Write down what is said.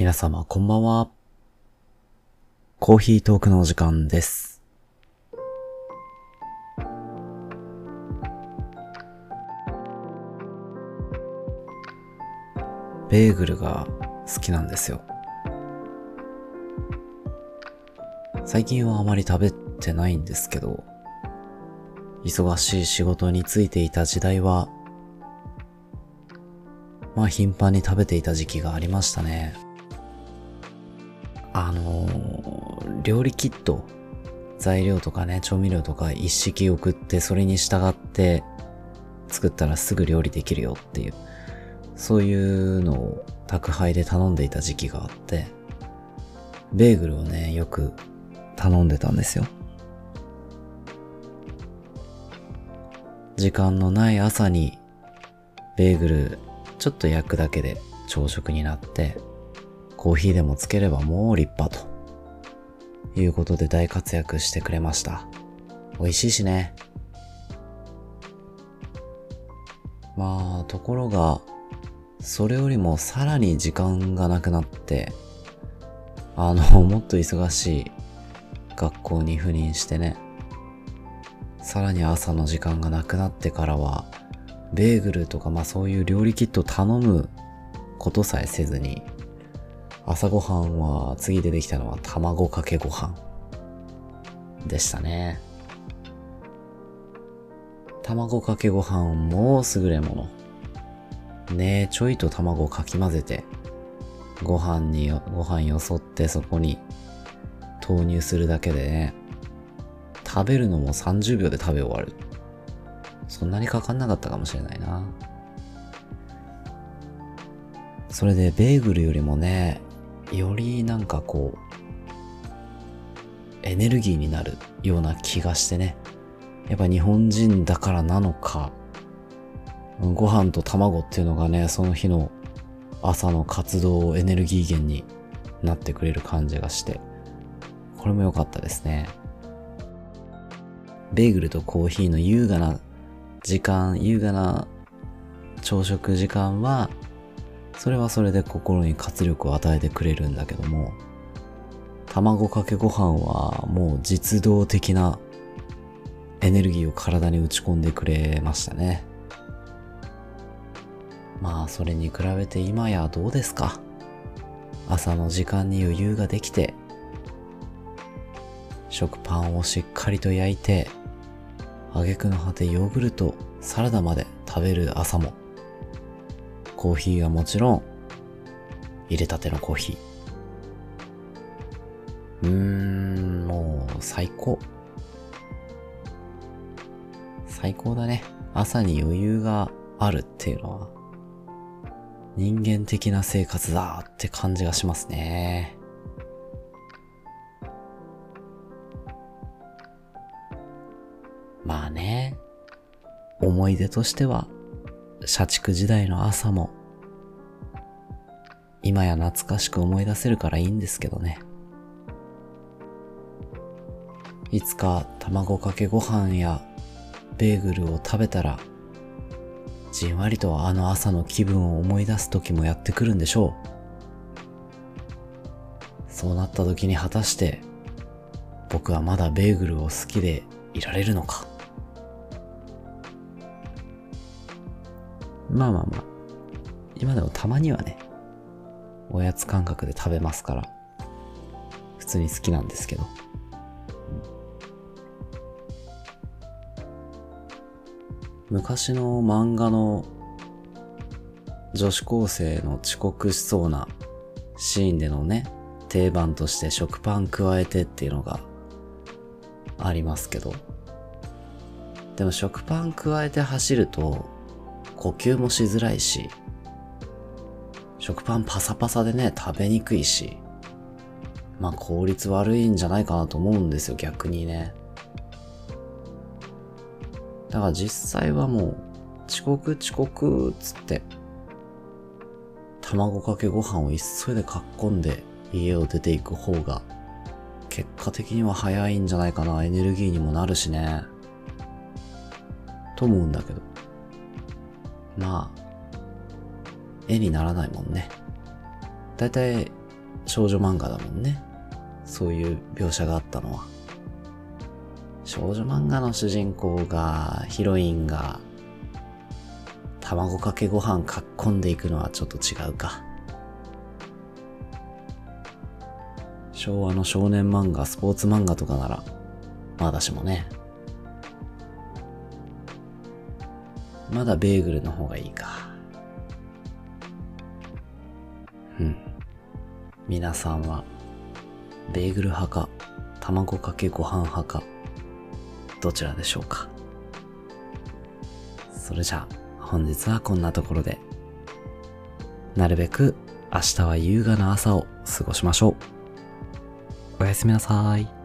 皆様こんばんは。コーヒートークのお時間です。ベーグルが好きなんですよ。最近はあまり食べてないんですけど、忙しい仕事についていた時代は、まあ頻繁に食べていた時期がありましたね。あのー料理キット、材料とかね、調味料とか一式送ってそれに従って作ったらすぐ料理できるよっていう、そういうのを宅配で頼んでいた時期があって、ベーグルをね、よく頼んでたんですよ。時間のない朝にベーグルちょっと焼くだけで朝食になって、コーヒーでもつければもう立派と。いうことで大活躍してくれました。美味しいしね。まあ、ところが、それよりもさらに時間がなくなって、あの、もっと忙しい学校に赴任してね、さらに朝の時間がなくなってからは、ベーグルとかまあそういう料理キット頼むことさえせずに、朝ごはんは次出てきたのは卵かけご飯でしたね。卵かけご飯も優れもの。ねえ、ちょいと卵をかき混ぜて、ご飯によ、ご飯よそってそこに投入するだけでね、食べるのも30秒で食べ終わる。そんなにかかんなかったかもしれないな。それでベーグルよりもね、よりなんかこう、エネルギーになるような気がしてね。やっぱ日本人だからなのか、ご飯と卵っていうのがね、その日の朝の活動をエネルギー源になってくれる感じがして、これも良かったですね。ベーグルとコーヒーの優雅な時間、優雅な朝食時間は、それはそれで心に活力を与えてくれるんだけども、卵かけご飯はもう実動的なエネルギーを体に打ち込んでくれましたね。まあそれに比べて今やどうですか？朝の時間に余裕ができて、食パンをしっかりと焼いて、挙句の果てヨーグルト、サラダまで食べる朝も、コーヒーはもちろん、入れたてのコーヒー。うーん、もう最高。最高だね。朝に余裕があるっていうのは、人間的な生活だって感じがしますね。まあね、思い出としては、社畜時代の朝も、今や懐かしく思い出せるからいいんですけどね。いつか卵かけご飯やベーグルを食べたら、じんわりとあの朝の気分を思い出す時もやってくるんでしょう。そうなった時に果たして、僕はまだベーグルを好きでいられるのか。まあまあまあ。今でもたまにはね、おやつ感覚で食べますから、普通に好きなんですけど。昔の漫画の女子高生の遅刻しそうなシーンでのね、定番として食パン加えてっていうのがありますけど。でも食パン加えて走ると呼吸もしづらいし、食パンパサパサでね、食べにくいし、まあ効率悪いんじゃないかなと思うんですよ、逆にね。だから実際はもう、遅刻遅刻っつって、卵かけご飯を急いでかっこんで家を出ていく方が、結果的には早いんじゃないかな、エネルギーにもなるしね。と思うんだけど。まあ、絵にならないもんね。だいたい少女漫画だもんね。そういう描写があったのは。少女漫画の主人公が、ヒロインが、卵かけご飯かっこんでいくのはちょっと違うか。昭和の少年漫画、スポーツ漫画とかなら、まだしもね。まだベーグルの方がいいか。うん。皆さんは、ベーグル派か、卵かけご飯派か、どちらでしょうか。それじゃあ、本日はこんなところで、なるべく明日は優雅な朝を過ごしましょう。おやすみなさーい。